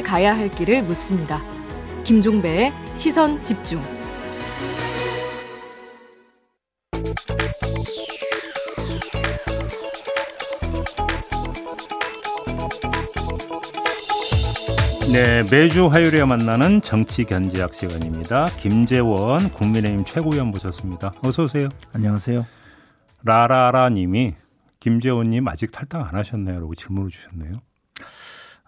함께 가야 할 길을 묻습니다. 김종배의 시선 집중. 네, 매주 화요일에 만나는 정치 견제학 시간입니다. 김재원 국민의힘 최고위원 모셨습니다. 어서 오세요. 안녕하세요. 라라라 님이 김재원님 아직 탈당 안 하셨나요? 라고 질문을 주셨네요.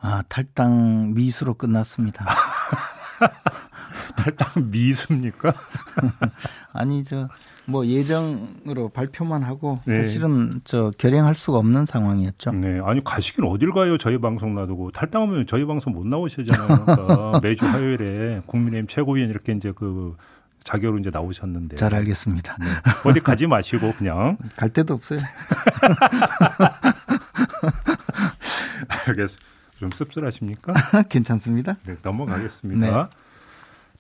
아 탈당 미수로 끝났습니다. 탈당 미수입니까? 아니 저 뭐 예정으로 발표만 하고 네. 사실은 저 결행할 수가 없는 상황이었죠. 네, 아니 가시긴 어딜 가요? 저희 방송 놔두고 탈당하면 저희 방송 못 나오시잖아요. 그러니까 매주 화요일에 국민의힘 최고위원 이렇게 이제 그 자격으로 이제 나오셨는데. 잘 알겠습니다. 네. 어디 가지 마시고 그냥 갈 데도 없어요. 알겠습니다. 좀 씁쓸하십니까? 괜찮습니다. 네, 넘어가겠습니다. 네.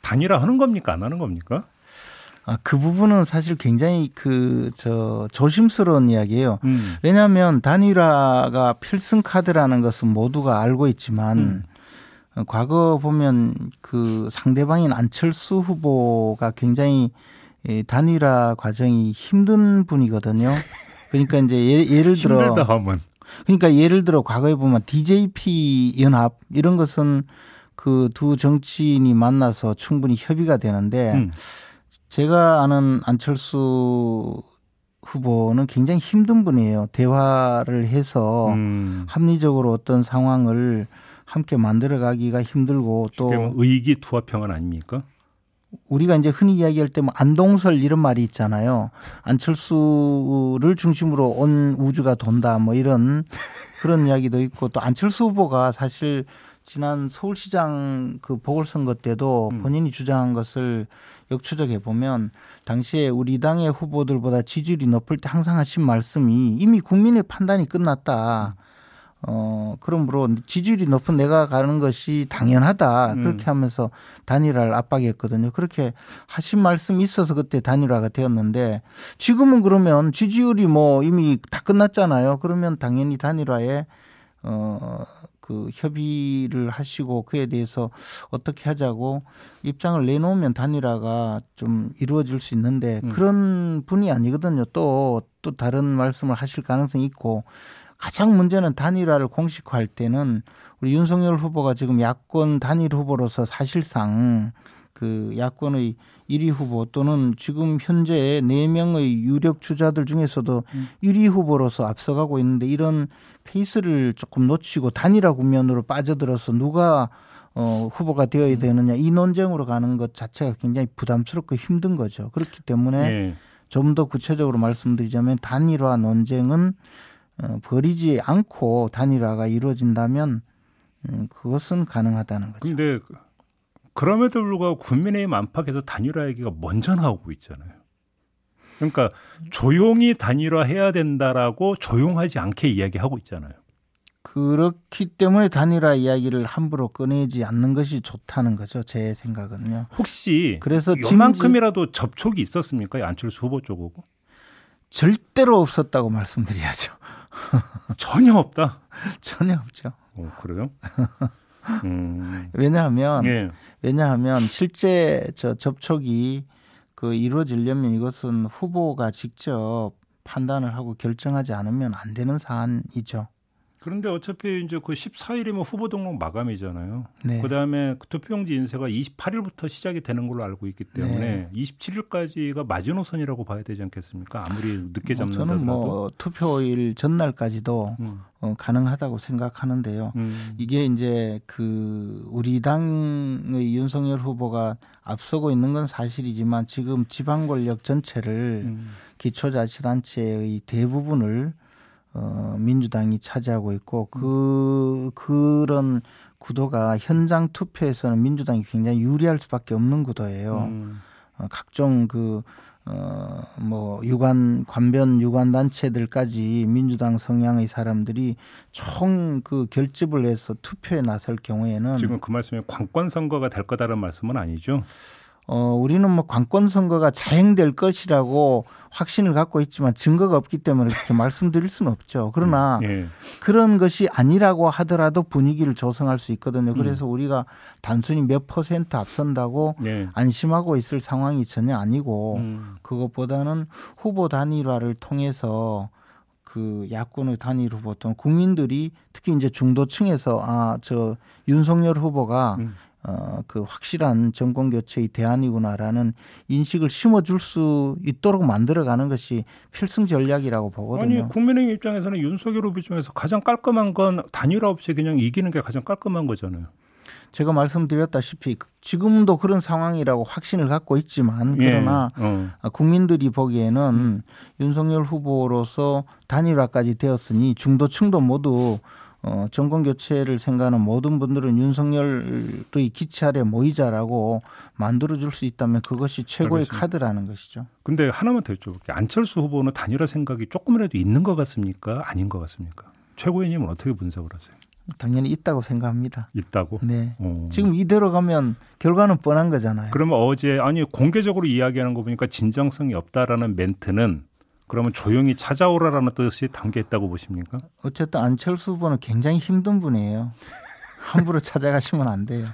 단일화 하는 겁니까? 안 하는 겁니까? 아, 그 부분은 사실 굉장히 그, 저, 조심스러운 이야기예요. 음. 왜냐하면 단일화가 필승 카드라는 것은 모두가 알고 있지만, 음. 과거 보면 그 상대방인 안철수 후보가 굉장히 단일화 과정이 힘든 분이거든요. 그러니까 이제 예, 를 들어. 힘들다 하면. 그러니까 예를 들어 과거에 보면 DJP 연합 이런 것은 그 두 정치인이 만나서 충분히 협의가 되는데 음. 제가 아는 안철수 후보는 굉장히 힘든 분이에요. 대화를 해서 음. 합리적으로 어떤 상황을 함께 만들어가기가 힘들고 또 의기투합형은 아닙니까? 우리가 이제 흔히 이야기할 때 뭐 안동설 이런 말이 있잖아요. 안철수를 중심으로 온 우주가 돈다 뭐 이런 그런 이야기도 있고 또 안철수 후보가 사실 지난 서울시장 그 보궐선거 때도 음. 본인이 주장한 것을 역추적해 보면 당시에 우리 당의 후보들보다 지지율이 높을 때 항상 하신 말씀이 이미 국민의 판단이 끝났다. 어, 그러므로 지지율이 높은 내가 가는 것이 당연하다. 음. 그렇게 하면서 단일화를 압박했거든요. 그렇게 하신 말씀이 있어서 그때 단일화가 되었는데 지금은 그러면 지지율이 뭐 이미 다 끝났잖아요. 그러면 당연히 단일화에 어, 그 협의를 하시고 그에 대해서 어떻게 하자고 입장을 내놓으면 단일화가 좀 이루어질 수 있는데 음. 그런 분이 아니거든요. 또, 또 다른 말씀을 하실 가능성이 있고 가장 문제는 단일화를 공식화할 때는 우리 윤석열 후보가 지금 야권 단일 후보로서 사실상 그 야권의 1위 후보 또는 지금 현재 4명의 유력 주자들 중에서도 음. 1위 후보로서 앞서가고 있는데 이런 페이스를 조금 놓치고 단일화 국면으로 빠져들어서 누가 어, 후보가 되어야 음. 되느냐 이 논쟁으로 가는 것 자체가 굉장히 부담스럽고 힘든 거죠. 그렇기 때문에 네. 좀더 구체적으로 말씀드리자면 단일화 논쟁은 어, 버리지 않고 단일화가 이루어진다면 음, 그것은 가능하다는 거죠. 그런데 그럼에도 불구하고 국민의힘 안팎에서 단일화 얘기가 먼저 나오고 있잖아요. 그러니까 조용히 단일화해야 된다라고 조용하지 않게 이야기하고 있잖아요. 그렇기 때문에 단일화 이야기를 함부로 꺼내지 않는 것이 좋다는 거죠. 제 생각은요. 혹시 그래서 이만큼이라도 접촉이 있었습니까? 안철수 후보 쪽하고? 절대로 없었다고 말씀드려야죠. 전혀 없다. 전혀 없죠. 어, 그래요? 음. 왜냐하면 예. 왜냐하면 실제 저 접촉이 그 이루어지려면 이것은 후보가 직접 판단을 하고 결정하지 않으면 안 되는 사안이죠. 그런데 어차피 이제 그 14일이면 후보 등록 마감이잖아요. 네. 그다음에 그 투표용지 인쇄가 28일부터 시작이 되는 걸로 알고 있기 때문에 네. 27일까지가 마지노선이라고 봐야 되지 않겠습니까? 아무리 늦게 잡는다더라도. 저는 뭐 투표일 전날까지도 음. 어, 가능하다고 생각하는데요. 음. 이게 이제 그 우리 당의 윤석열 후보가 앞서고 있는 건 사실이지만 지금 지방 권력 전체를 음. 기초자치단체의 대부분을 어, 민주당이 차지하고 있고 그 그런 구도가 현장 투표에서는 민주당이 굉장히 유리할 수밖에 없는 구도예요. 음. 어, 각종 그 어, 뭐, 유관, 관변 유관 단체들까지 민주당 성향의 사람들이 총 그 결집을 해서 투표에 나설 경우에는 지금 그 말씀이 관권 선거가 될 거다라는 말씀은 아니죠? 어, 우리는 뭐 관권 선거가 자행될 것이라고 확신을 갖고 있지만 증거가 없기 때문에 그렇게 말씀드릴 수는 없죠. 그러나 음, 예. 그런 것이 아니라고 하더라도 분위기를 조성할 수 있거든요. 그래서 음. 우리가 단순히 몇 퍼센트 앞선다고 예. 안심하고 있을 상황이 전혀 아니고 음. 그것보다는 후보 단일화를 통해서 그 야권의 단일 후보 또는 국민들이 특히 이제 중도층에서 아 저 윤석열 후보가 음. 어, 그 확실한 정권 교체의 대안이구나라는 인식을 심어줄 수 있도록 만들어가는 것이 필승 전략이라고 보거든요. 아니 국민의힘 입장에서는 윤석열 후보 중에서 가장 깔끔한 건 단일화 없이 그냥 이기는 게 가장 깔끔한 거잖아요. 제가 말씀드렸다시피 지금도 그런 상황이라고 확신을 갖고 있지만 예. 그러나 예. 어. 국민들이 보기에는 윤석열 후보로서 단일화까지 되었으니 중도층도 모두 어, 정권 교체를 생각하는 모든 분들은 윤석열의 아래 모이자라고 만들어줄 수 있다면 그것이 최고의 알겠습니다. 카드라는 것이죠. 근데 하나만 더 여쭤볼게요. 안철수 후보는 단일화 생각이 조금이라도 있는 것 같습니까? 아닌 것 같습니까? 최고위님은 어떻게 분석을 하세요? 당연히 있다고 생각합니다. 있다고? 네. 오. 지금 이대로 가면 결과는 뻔한 거잖아요. 그러면 어제 아니 공개적으로 이야기하는 거 보니까 진정성이 없다라는 멘트는 그러면 조용히 찾아오라라는 뜻이 담겨 있다고 보십니까? 어쨌든 안철수 후보는 굉장히 힘든 분이에요. 함부로 찾아가시면 안 돼요.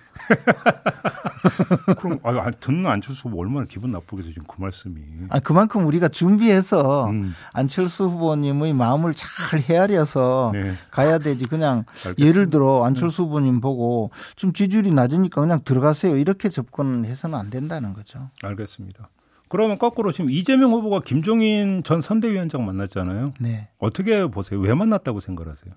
그럼 아, 듣는 안철수 후보 얼마나 기분 나쁘겠어요 지금 그 말씀이. 아 그만큼 우리가 준비해서 음. 안철수 후보님의 마음을 잘 헤아려서 네. 가야 되지. 그냥 알겠습니다. 예를 들어 안철수 네. 후보님 보고 좀 지지율이 낮으니까 그냥 들어가세요 이렇게 접근해서는 안 된다는 거죠. 알겠습니다. 그러면 거꾸로 지금 이재명 후보가 김종인 전 선대위원장 만났잖아요. 네. 어떻게 보세요? 왜 만났다고 생각하세요?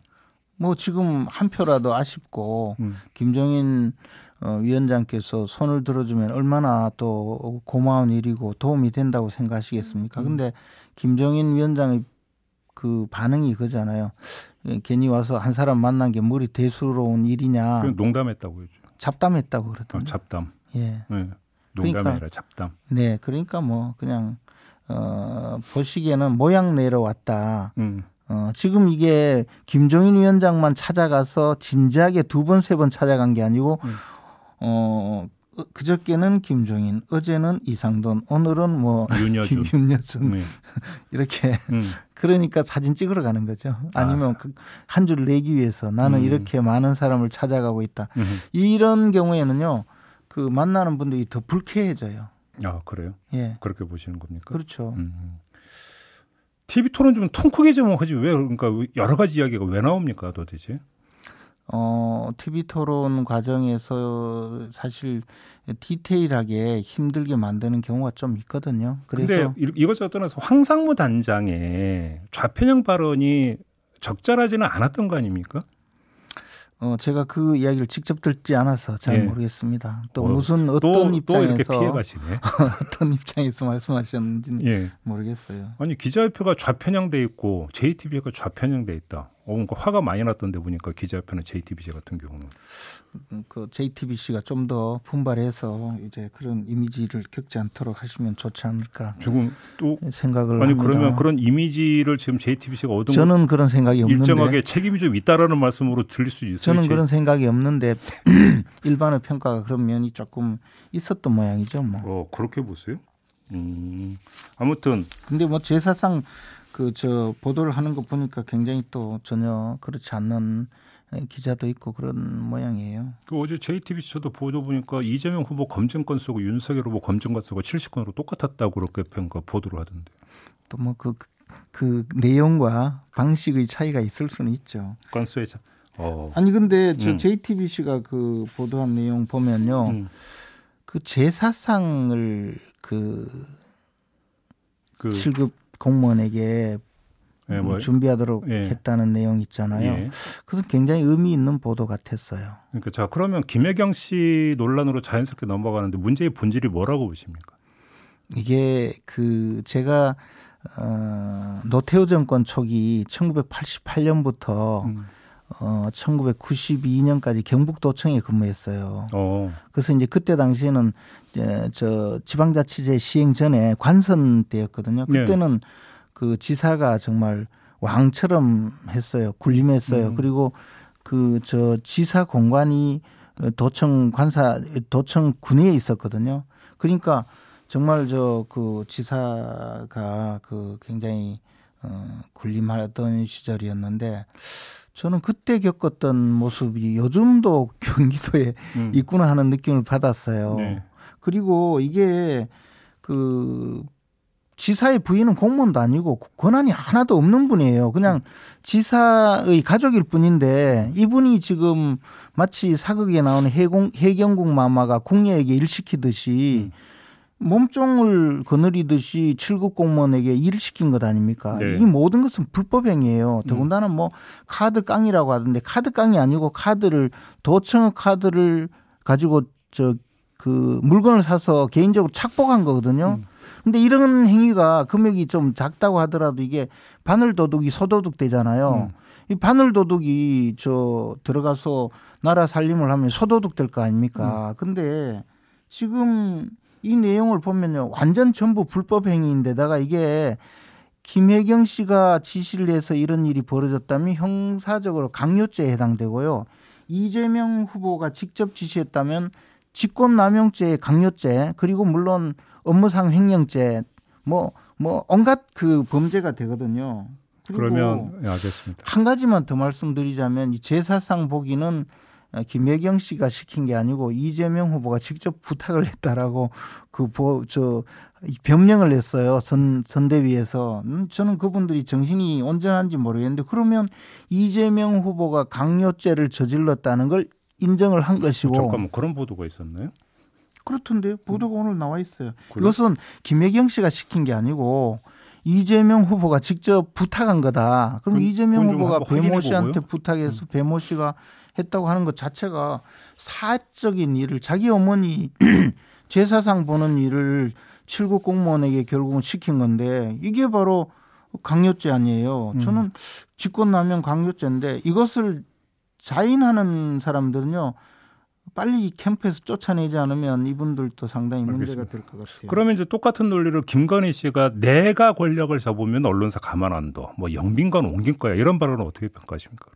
뭐 지금 한 표라도 아쉽고 음. 김종인 어, 위원장께서 손을 들어주면 얼마나 또 고마운 일이고 도움이 된다고 생각하시겠습니까? 음. 근데 김종인 위원장의 그 반응이 그잖아요. 예, 괜히 와서 한 사람 만난 게 머리 대수로운 일이냐. 농담했다고 했죠. 잡담했다고 그러더라고요. 아, 잡담. 예. 네. 농담이 그러니까, 아니라 잡담. 네, 그러니까 뭐 그냥 어 보시기에는 모양 내러 왔다. 음. 어 지금 이게 김종인 위원장만 찾아가서 진지하게 두 번 세 번 찾아간 게 아니고 음. 어 그저께는 김종인, 어제는 이상돈, 오늘은 뭐 윤여준, 윤여준 네. 이렇게 음. 그러니까 사진 찍으러 가는 거죠. 아니면 아. 한 줄 내기 위해서 나는 음. 이렇게 많은 사람을 찾아가고 있다. 음. 이런 경우에는요. 그 만나는 분들이 더 불쾌해져요. 아 그래요? 예. 그렇게 보시는 겁니까? 그렇죠. 음. TV 토론 좀 통 크게 좀 하지 왜 그러니까 여러 가지 이야기가 왜 나옵니까 도대체? 어 TV 토론 과정에서 사실 디테일하게 힘들게 만드는 경우가 좀 있거든요. 근데 이것저것 떠나서 황상무 단장의 좌편향 발언이 적절하지는 않았던 거 아닙니까? 어, 제가 그 이야기를 직접 듣지 않아서 잘 예. 모르겠습니다. 또 어, 무슨 어떤 또, 입장에서 또 피해가시네. 어떤 입장에서 말씀하셨는지는 예. 모르겠어요. 아니 기자협회가 좌편향돼 있고 JTBC가 좌편향돼 있다. 어, 그러니까 화가 많이 났던데 보니까 기자협회는 JTBC 같은 경우는 음, 그 JTBC가 좀 더 분발해서 이제 그런 이미지를 겪지 않도록 하시면 좋지 않을까. 지금 또 생각을 아니 합니다. 그러면 그런 이미지를 지금 JTBC가 얻은 저는 그런 생각이 없는데 일정하게 책임이 좀 있다라는 말씀으로 들릴 수 있어요. 저는 그런 생각이 없는데 일반의 평가가 그런 면이 조금 있었던 모양이죠. 뭐. 어 그렇게 보세요? 음 아무튼 근데 뭐 제사상 그 저 보도를 하는 거 보니까 굉장히 또 전혀 그렇지 않는 기자도 있고 그런 모양이에요. 그 어제 JTBC도 보도 보니까 이재명 후보 검증권 쓰고 윤석열 후보 검증권 쓰고 70건으로 똑같았다고 그렇게 평가 보도를 하던데. 또뭐그그 내용과 방식의 차이가 있을 수는 있죠. 건수의 차. 어. 아니 근데 저 음. JTBC가 그 보도한 내용 보면요. 음. 그 제사상을 그, 그 7급 공무원에게 예, 뭐, 준비하도록 예. 했다는 내용 있잖아요. 예. 그것은 굉장히 의미 있는 보도 같았어요. 그러니까 자 그러면 김혜경 씨 논란으로 자연스럽게 넘어가는데 문제의 본질이 뭐라고 보십니까? 이게 그 제가 어 노태우 정권 초기 1988년부터 음. 어 1992년까지 경북도청에 근무했어요. 어. 그래서 이제 그때 당시에는 저 지방자치제 시행 전에 관선 때였거든요. 네. 그때는 네. 그 지사가 정말 왕처럼 했어요. 군림했어요. 음. 그리고 그 저 지사 공관이 도청 관사 도청 군위에 있었거든요. 그러니까 정말 저 그 지사가 그 굉장히 어 군림하던 시절이었는데 저는 그때 겪었던 모습이 요즘도 경기도에 음. 있구나 하는 느낌을 받았어요. 네. 그리고 이게 그 지사의 부인은 공무원도 아니고 권한이 하나도 없는 분이에요. 그냥 지사의 가족일 뿐인데 이분이 지금 마치 사극에 나오는 해공, 해경국 마마가 궁녀에게 일 시키듯이 음. 몸종을 거느리듯이 7급 공무원에게 일을 시킨 것 아닙니까? 네. 이 모든 것은 불법행위예요. 더군다나 뭐 카드 깡이라고 하던데 카드 깡이 아니고 카드를 도청 카드를 가지고 저 그 물건을 사서 개인적으로 착복한 거거든요. 음. 근데 이런 행위가 금액이 좀 작다고 하더라도 이게 바늘 도둑이 소도둑 되잖아요. 음. 이 바늘 도둑이 저 들어가서 나라 살림을 하면 소도둑 될 거 아닙니까? 음. 근데 지금 이 내용을 보면요. 완전 전부 불법 행위인데다가 이게 김혜경 씨가 지시를 해서 이런 일이 벌어졌다면 형사적으로 강요죄에 해당되고요. 이재명 후보가 직접 지시했다면 직권남용죄, 강요죄, 그리고 물론 업무상 횡령죄 뭐뭐 뭐 온갖 그 범죄가 되거든요. 그러면 예, 알겠습니다. 한 가지만 더 말씀드리자면 이 제사상 보기는 김혜경 씨가 시킨 게 아니고 이재명 후보가 직접 부탁을 했다라고 그저 변명을 했어요. 선 선대위에서 음, 저는 그분들이 정신이 온전한지 모르겠는데 그러면 이재명 후보가 강요죄를 저질렀다는 걸 인정을 한 것이고 잠깐만 그런 보도가 있었나요? 그렇던데요. 보도가 음. 오늘 나와 있어요. 그래? 이것은 김혜경 씨가 시킨 게 아니고 이재명 후보가 직접 부탁한 거다. 그럼 그, 이재명 후보가 배모 씨한테 부탁해서 음. 배모 씨가 했다고 하는 것 자체가 사적인 일을 자기 어머니 제사상 보는 일을 7급 공무원에게 결국은 시킨 건데 이게 바로 강요죄 아니에요. 음. 저는 직권남용 강요죄인데 이것을 자인하는 사람들은요 빨리 캠프에서 쫓아내지 않으면 이분들도 상당히 문제가 될 것 같아요. 그러면 이제 똑같은 논리로 김건희 씨가 내가 권력을 잡으면 언론사 가만 안 둬. 뭐 영빈관 옮길 거야. 이런 발언은 어떻게 평가하십니까?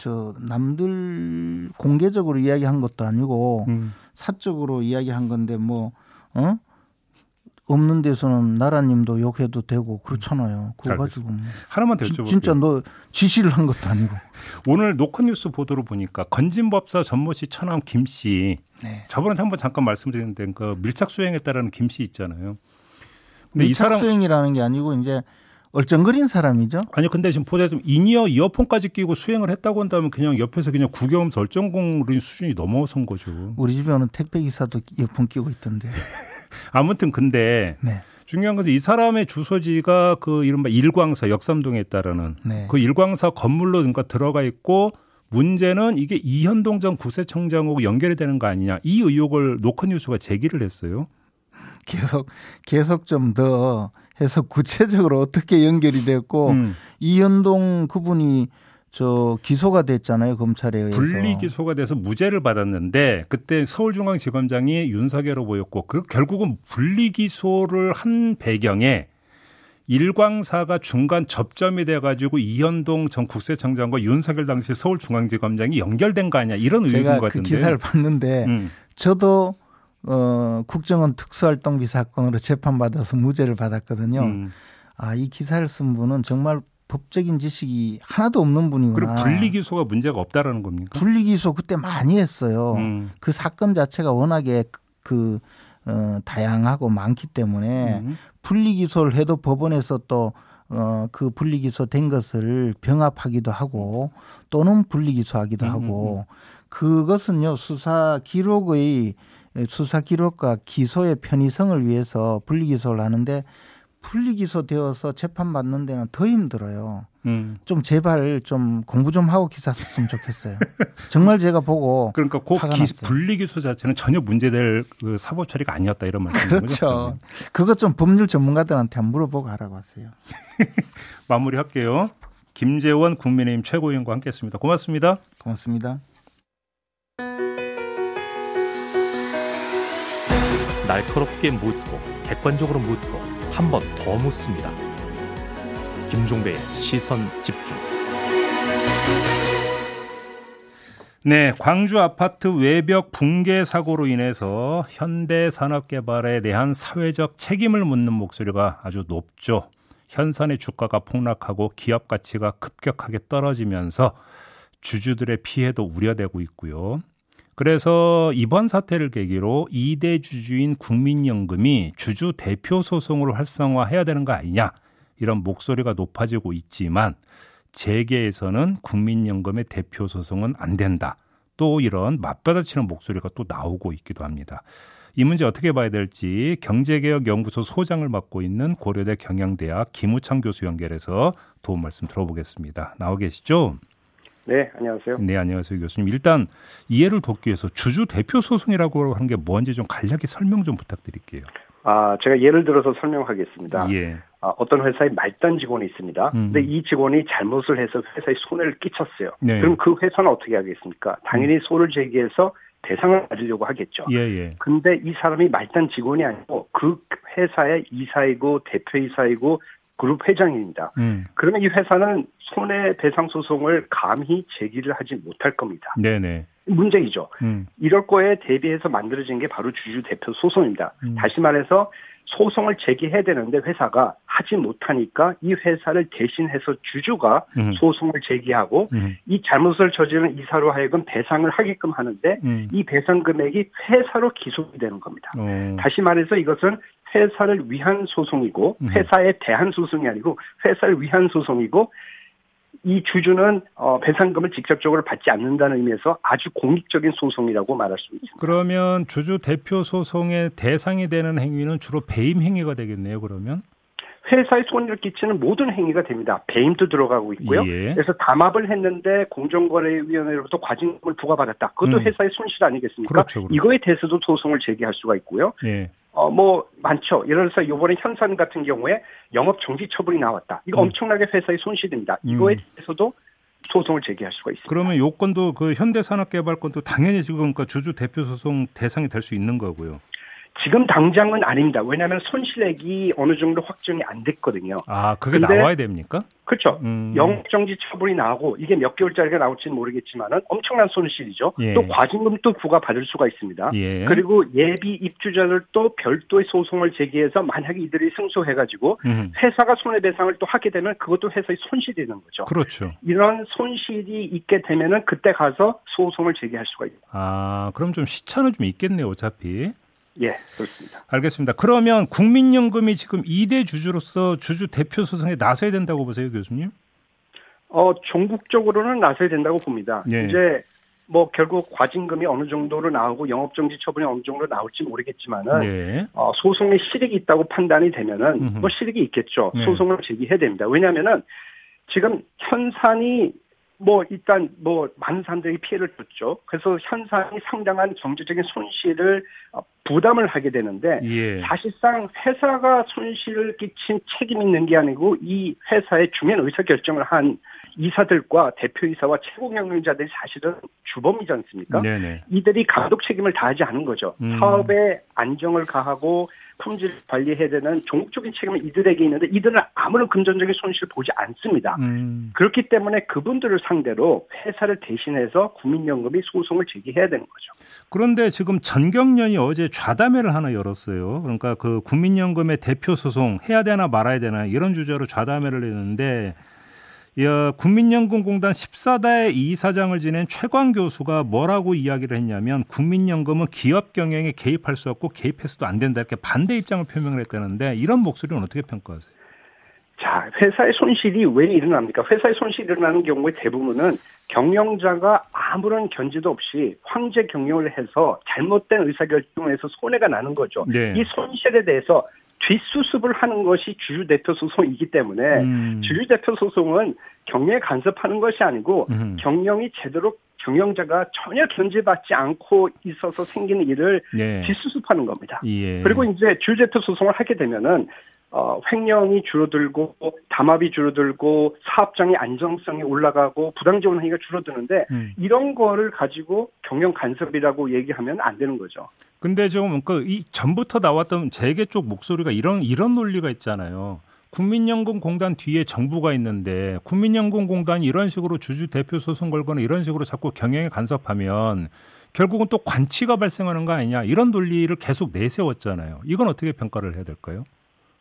저 남들 공개적으로 이야기한 것도 아니고 음. 사적으로 이야기한 건데 뭐 어? 없는 데서는 나라님도 욕해도 되고 그렇잖아요. 그거 가지고 뭐. 하나만 더 여쭤볼게요. 진짜 너 지시를 한 것도 아니고. 오늘 노컷뉴스 보도를 보니까 건진법사 전모 씨 처남 김 씨. 네. 저번에 한번 잠깐 말씀드렸는데 그 밀착 수행했다라는 김 씨 있잖아요. 근데 밀착 이 사람 수행이라는 게 아니고 이제 얼쩡거린 사람이죠. 아니 근데 지금 보다 좀 in-ear 이어폰까지 끼고 수행을 했다고 한다면 그냥 옆에서 그냥 구경하면서 얼쩡거린 수준이 넘어선 거죠. 우리 집에는 택배 기사도 이어폰 끼고 있던데. 아무튼 근데 네. 중요한 것은 이 사람의 주소지가 그 이른바 일광사 역삼동에 따르는 네. 그 일광사 건물로 그러니까 들어가 있고 문제는 이게 이현동 전 구세청장하고 연결이 되는 거 아니냐 이 의혹을 노컷뉴스가 제기를 했어요. 계속 계속 좀 더 해서 구체적으로 어떻게 연결이 됐고 음. 이현동 그분이 저 기소가 됐잖아요 검찰에 의해서 분리 기소가 돼서 무죄를 받았는데 그때 서울중앙지검장이 윤석열 후보였고 그 결국은 분리 기소를 한 배경에 일광사가 중간 접점이 돼가지고 이현동 전 국세청장과 윤석열 당시 서울중앙지검장이 연결된 거 아니야 이런 의혹인 것그 같은데 그 기사를 봤는데 음. 저도 어 국정원 특수활동비 사건으로 재판받아서 무죄를 받았거든요. 음. 아 이 기사를 쓴 분은 정말 법적인 지식이 하나도 없는 분이구나. 그리고 분리기소가 문제가 없다라는 겁니까? 분리기소 그때 많이 했어요. 음. 그 사건 자체가 워낙에 그 어, 다양하고 많기 때문에 음. 분리기소를 해도 법원에서 또 어, 그 분리기소 된 것을 병합하기도 하고 또는 분리기소하기도 음. 하고 그것은요 수사 기록의 수사 기록과 기소의 편의성을 위해서 분리기소를 하는데 분리기소되어서 재판받는 데는 더 힘들어요. 음. 좀 제발 좀 공부 좀 하고 기사 썼으면 좋겠어요. 정말 제가 보고 그러니까 그 기, 분리기소 자체는 전혀 문제될 그 사법 처리가 아니었다 이런 말씀이죠. 그렇죠. 그것 좀 법률 전문가들한테 한번 물어보고 알아봤어요. 마무리할게요. 김재원 국민의힘 최고위원과 함께했습니다. 고맙습니다. 고맙습니다. 날카롭게 묻고 객관적으로 묻고 한 번 더 묻습니다. 김종배의 시선 집중. 네, 광주 아파트 외벽 붕괴 사고로 인해서 현대 산업 개발에 대한 사회적 책임을 묻는 목소리가 아주 높죠. 현산의 주가가 폭락하고 기업 가치가 급격하게 떨어지면서 주주들의 피해도 우려되고 있고요. 그래서 이번 사태를 계기로 2대 주주인 국민연금이 주주 대표 소송을 활성화해야 되는 거 아니냐 이런 목소리가 높아지고 있지만 재계에서는 국민연금의 대표 소송은 안 된다. 또 이런 맞받아치는 목소리가 또 나오고 있기도 합니다. 이 문제 어떻게 봐야 될지 경제개혁연구소 소장을 맡고 있는 고려대 경영대학 김우창 교수 연결해서 도움 말씀 들어보겠습니다. 나오 계시죠? 네, 안녕하세요. 네, 안녕하세요, 교수님. 일단 이해를 돕기 위해서 주주 대표 소송이라고 하는 게 뭔지 좀 간략히 설명 좀 부탁드릴게요. 아, 제가 예를 들어서 설명하겠습니다. 예. 아, 어떤 회사에 말단 직원이 있습니다. 음. 근데 이 직원이 잘못을 해서 회사에 손해를 끼쳤어요. 네. 그럼 그 회사는 어떻게 하겠습니까? 당연히 음. 소를 제기해서 대상을 가지려고 하겠죠. 예, 예. 근데 이 사람이 말단 직원이 아니고 그 회사의 이사이고 대표이사이고 그룹 회장입니다. 음. 그러면 이 회사는 손해배상 소송을 감히 제기를 하지 못할 겁니다. 네네. 문제이죠. 음. 이럴 거에 대비해서 만들어진 게 바로 주주 대표 소송입니다. 음. 다시 말해서 소송을 제기해야 되는데 회사가 하지 못하니까 이 회사를 대신해서 주주가 음. 소송을 제기하고 음. 이 잘못을 저지른 이사로 하여금 배상을 하게끔 하는데 음. 이 배상 금액이 회사로 기속이 되는 겁니다. 오. 다시 말해서 이것은 회사를 위한 소송이고 음. 회사에 대한 소송이 아니고 회사를 위한 소송이고 이 주주는 어, 배상금을 직접적으로 받지 않는다는 의미에서 아주 공익적인 소송이라고 말할 수 있습니다. 그러면 주주 대표 소송의 대상이 되는 행위는 주로 배임 행위가 되겠네요. 그러면 회사에 손해를 끼치는 모든 행위가 됩니다. 배임도 들어가고 있고요. 예. 그래서 담합을 했는데 공정거래위원회로부터 과징금을 부과받았다. 그것도 음. 회사의 손실 아니겠습니까? 그렇죠, 그렇죠. 이거에 대해서도 소송을 제기할 수가 있고요. 예. 어, 뭐, 많죠. 예를 들어서 이번에 현산 같은 경우에 영업 정지 처분이 나왔다. 이거 음. 엄청나게 회사의 손실입니다. 이거에 음. 대해서도 소송을 제기할 수가 있습니다. 그러면 요건도 그 현대산업개발권도 당연히 지금 그 주주 대표 소송 대상이 될 수 있는 거고요. 지금 당장은 아닙니다. 왜냐하면 손실액이 어느 정도 확정이 안 됐거든요. 아, 그게 나와야 됩니까? 그렇죠. 음. 영정지 처분이 나오고 이게 몇 개월짜리가 나올지는 모르겠지만은 엄청난 손실이죠. 예. 또 과징금도 부과받을 수가 있습니다. 예. 그리고 예비 입주자들도 별도의 소송을 제기해서 만약에 이들이 승소해가지고 음. 회사가 손해배상을 또 하게 되면 그것도 회사의 손실이 되는 거죠. 그렇죠. 이런 손실이 있게 되면은 그때 가서 소송을 제기할 수가 있습니다. 아, 그럼 좀 시차는 좀 있겠네요, 어차피. 예, 그렇습니다. 알겠습니다. 그러면 국민연금이 지금 2대 주주로서 주주 대표 소송에 나서야 된다고 보세요, 교수님? 어, 종국적으로는 나서야 된다고 봅니다. 예. 이제 뭐 결국 과징금이 어느 정도로 나오고 영업정지 처분이 어느 정도로 나올지 모르겠지만은 네. 어, 소송에 실익이 있다고 판단이 되면은 음흠. 뭐 실익이 있겠죠. 네. 소송을 제기해야 됩니다. 왜냐하면은 지금 현산이 뭐 일단 뭐 많은 사람들이 피해를 줬죠. 그래서 현상이 상당한 경제적인 손실을 어, 부담을 하게 되는데 예. 사실상 회사가 손실을 끼친 책임 있는 게 아니고 이 회사의 중요한 의사 결정을 한 이사들과 대표이사와 최고 경영자들이 사실은 주범이지 않습니까? 네네. 이들이 감독 책임을 다하지 않은 거죠. 음. 사업에 안정을 가하고 품질 관리해야 되는 종국적인 책임은 이들에게 있는데 이들은 아무런 금전적인 손실을 보지 않습니다. 음. 그렇기 때문에 그분들을 상대로 회사를 대신해서 국민연금이 소송을 제기해야 되는 거죠. 그런데 지금 전경련이 어제 좌담회를 하나 열었어요. 그러니까 그 국민연금의 대표 소송 해야 되나 말아야 되나 이런 주제로 좌담회를 했는데 국민연금공단 14대 이사장을 지낸 최광 교수가 뭐라고 이야기를 했냐면 국민연금은 기업 경영에 개입할 수 없고 개입해서도 안 된다 이렇게 반대 입장을 표명을 했다는데 이런 목소리는 어떻게 평가하세요? 자, 회사의 손실이 왜 일어납니까? 회사의 손실이 일어나는 경우에 대부분은 경영자가 아무런 견제도 없이 황제 경영을 해서 잘못된 의사결정을 해서 손해가 나는 거죠. 네. 이 손실에 대해서 뒷수습을 하는 것이 주주 대표 소송이기 때문에 음. 주주 대표 소송은 경영에 간섭하는 것이 아니고 음. 경영이 제대로 경영자가 전혀 견제받지 않고 있어서 생기는 일을 네. 뒷수습하는 겁니다. 예. 그리고 이제 주주 대표 소송을 하게 되면은 어, 횡령이 줄어들고 담합이 줄어들고 사업장의 안정성이 올라가고 부당 지원 행위가 줄어드는데 음. 이런 거를 가지고 경영 간섭이라고 얘기하면 안 되는 거죠. 근데 좀그이 전부터 나왔던 재계 쪽 목소리가 이런 이런 논리가 있잖아요. 국민연금공단 뒤에 정부가 있는데 국민연금공단이 이런 식으로 주주 대표 소송 걸거나 이런 식으로 자꾸 경영에 간섭하면 결국은 또 관치가 발생하는 거 아니냐 이런 논리를 계속 내세웠잖아요. 이건 어떻게 평가를 해야 될까요?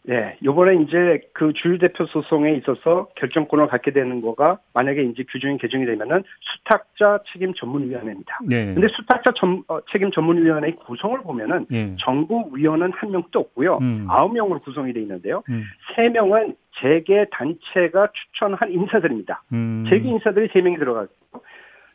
네, 요번에 이제 그 주유대표 소송에 있어서 결정권을 갖게 되는 거가 만약에 이제 규정이 개정이 되면은 수탁자 책임 전문위원회입니다. 네. 근데 수탁자 전, 어, 책임 전문위원회의 구성을 보면은 네. 정부 위원은 한 명도 없고요. 음. 아홉 음. 명으로 구성이 돼 있는데요. 음. 세 음. 명은 재계 단체가 추천한 인사들입니다. 음. 재계 인사들이 세 명이 들어가고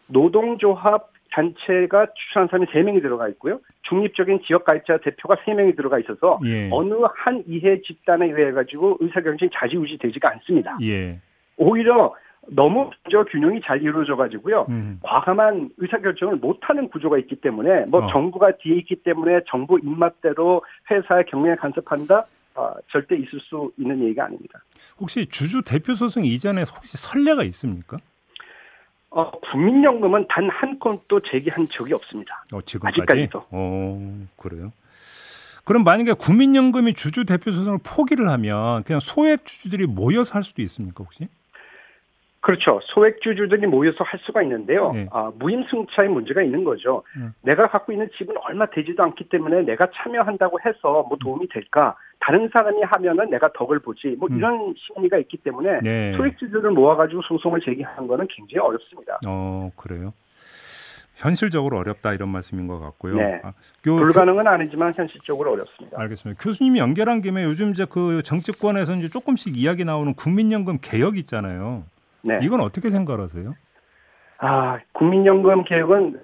노동조합 단체가 추천한 사람이 3명이 들어가 있고요. 중립적인 지역 가입자 대표가 3명이 들어가 있어서 예. 어느 한 이해 집단에 의해 가지고 의사결정이 자지우지 되지가 않습니다. 예. 오히려 너무 저 균형이 잘 이루어져 가지고요. 음. 과감한 의사결정을 못하는 구조가 있기 때문에 뭐 어. 정부가 뒤에 있기 때문에 정부 입맛대로 회사의 경영에 간섭한다. 어, 절대 있을 수 있는 얘기가 아닙니다. 혹시 주주 대표 소송 이전에 혹시 선례가 있습니까? 어, 국민연금은 단 한 건도 제기한 적이 없습니다. 어, 지금까지? 아직까지도. 어, 그래요? 그럼 만약에 국민연금이 주주 대표 소송을 포기를 하면 그냥 소액 주주들이 모여서 할 수도 있습니까 혹시? 그렇죠. 소액주주들이 모여서 할 수가 있는데요. 네. 아, 무임승차의 문제가 있는 거죠. 네. 내가 갖고 있는 집은 얼마 되지도 않기 때문에 내가 참여한다고 해서 뭐 도움이 될까? 다른 사람이 하면은 내가 덕을 보지. 뭐 음. 이런 심리가 있기 때문에 네. 소액주주를 모아가지고 소송을 제기하는 거는 굉장히 어렵습니다. 어, 그래요? 현실적으로 어렵다 이런 말씀인 것 같고요. 네. 아, 교, 불가능은 아니지만 현실적으로 어렵습니다. 알겠습니다. 교수님이 연결한 김에 요즘 이제 그 정치권에서 이제 조금씩 이야기 나오는 국민연금 개혁 있잖아요. 네. 이건 어떻게 생각하세요? 아, 국민연금 개혁은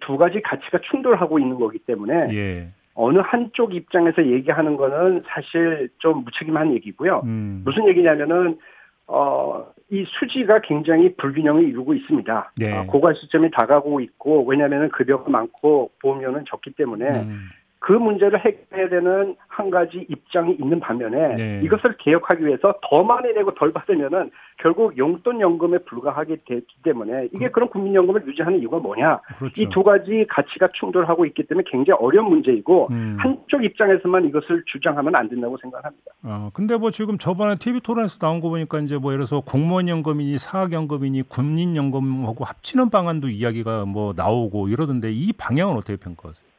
두 가지 가치가 충돌하고 있는 거기 때문에 예. 어느 한쪽 입장에서 얘기하는 거는 사실 좀 무책임한 얘기고요. 음. 무슨 얘기냐면은 어, 이 수지가 굉장히 불균형을 이루고 있습니다. 네. 어, 고갈 시점이 다가오고 있고 왜냐하면 급여가 많고 보험료는 적기 때문에 음. 그 문제를 해결해야 되는 한 가지 입장이 있는 반면에 네. 이것을 개혁하기 위해서 더 많이 내고 덜 받으면은 결국 용돈 연금에 불과하게 되기 때문에 이게 그, 런 국민연금을 유지하는 이유가 뭐냐? 그렇죠. 이두 가지 가치가 충돌하고 있기 때문에 굉장히 어려운 문제이고 음. 한쪽 입장에서만 이것을 주장하면 안 된다고 생각합니다. 아 근데 뭐 지금 저번에 TV 토론에서 나온 거 보니까 이제 뭐 예를 들어서 공무원 연금이니 사학 연금이니 군인 연금하고 합치는 방안도 이야기가 뭐 나오고 이러던데 이 방향은 어떻게 평가하세요?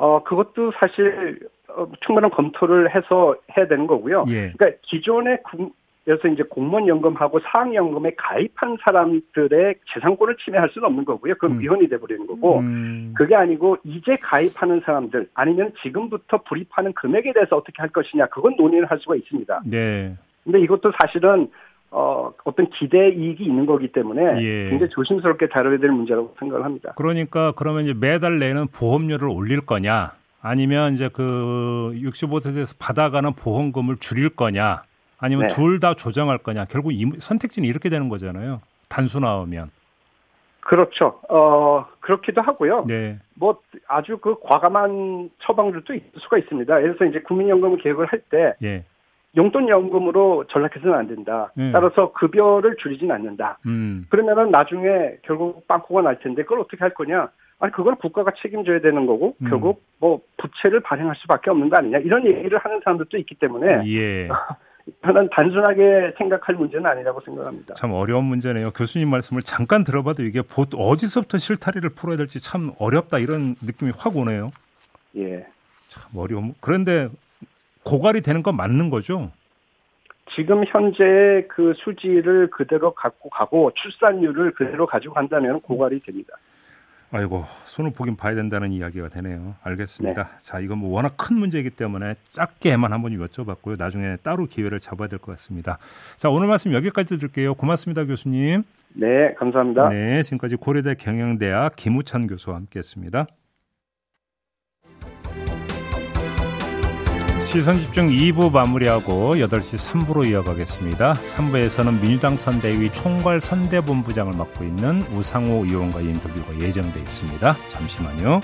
어, 그것도 사실 어, 충분한 검토를 해서 해야 되는 거고요. 예. 그러니까 기존의 그래서 이제 공무원 연금하고 사학 연금에 가입한 사람들의 재산권을 침해할 수는 없는 거고요. 그건 음. 위헌이 돼버리는 거고 음. 그게 아니고 이제 가입하는 사람들 아니면 지금부터 불입하는 금액에 대해서 어떻게 할 것이냐 그건 논의를 할 수가 있습니다. 네. 근데 이것도 사실은 어, 어떤 기대 이익이 있는 거기 때문에 예. 굉장히 조심스럽게 다뤄야 될 문제라고 생각을 합니다. 그러니까 그러면 이제 매달 내는 보험료를 올릴 거냐 아니면 이제 그 65세에서 받아가는 보험금을 줄일 거냐 아니면 네. 둘다 조정할 거냐 결국 이 선택지는 이렇게 되는 거잖아요. 단순화하면. 그렇죠. 어, 그렇기도 하고요. 네. 뭐 아주 그 과감한 처방들도 있을 수가 있습니다. 그래서 이제 국민연금 계획을 할때 예. 용돈 연금으로 전락해서는 안 된다. 음. 따라서 급여를 줄이진 않는다. 음. 그러면은 나중에 결국 빵꾸가 날 텐데 그걸 어떻게 할 거냐? 아니 그걸 국가가 책임져야 되는 거고 음. 결국 뭐 부채를 발행할 수밖에 없는 거 아니냐 이런 얘기를 하는 사람들도 있기 때문에 예. 저는 단순하게 생각할 문제는 아니라고 생각합니다. 참 어려운 문제네요. 교수님 말씀을 잠깐 들어봐도 이게 어디서부터 실타리를 풀어야 될지 참 어렵다 이런 느낌이 확 오네요. 예. 참 어려움. 그런데 고갈이 되는 건 맞는 거죠? 지금 현재 그 수지를 그대로 갖고 가고 출산율을 그대로 가지고 간다면 고갈이 됩니다. 아이고 손을 보긴 봐야 된다는 이야기가 되네요. 알겠습니다. 네. 자 이건 뭐 워낙 큰 문제이기 때문에 짧게만 한번 여쭤봤고요. 나중에 따로 기회를 잡아야 될 것 같습니다. 자 오늘 말씀 여기까지 드릴게요. 고맙습니다, 교수님. 네, 감사합니다. 네, 지금까지 고려대 경영대학 김우찬 교수와 함께했습니다. 시선집중 2부 마무리하고 8시 3부로 이어가겠습니다. 3부에서는 민주당 선대위 총괄 선대본부장을 맡고 있는 우상호 의원과의 인터뷰가 예정돼 있습니다. 잠시만요.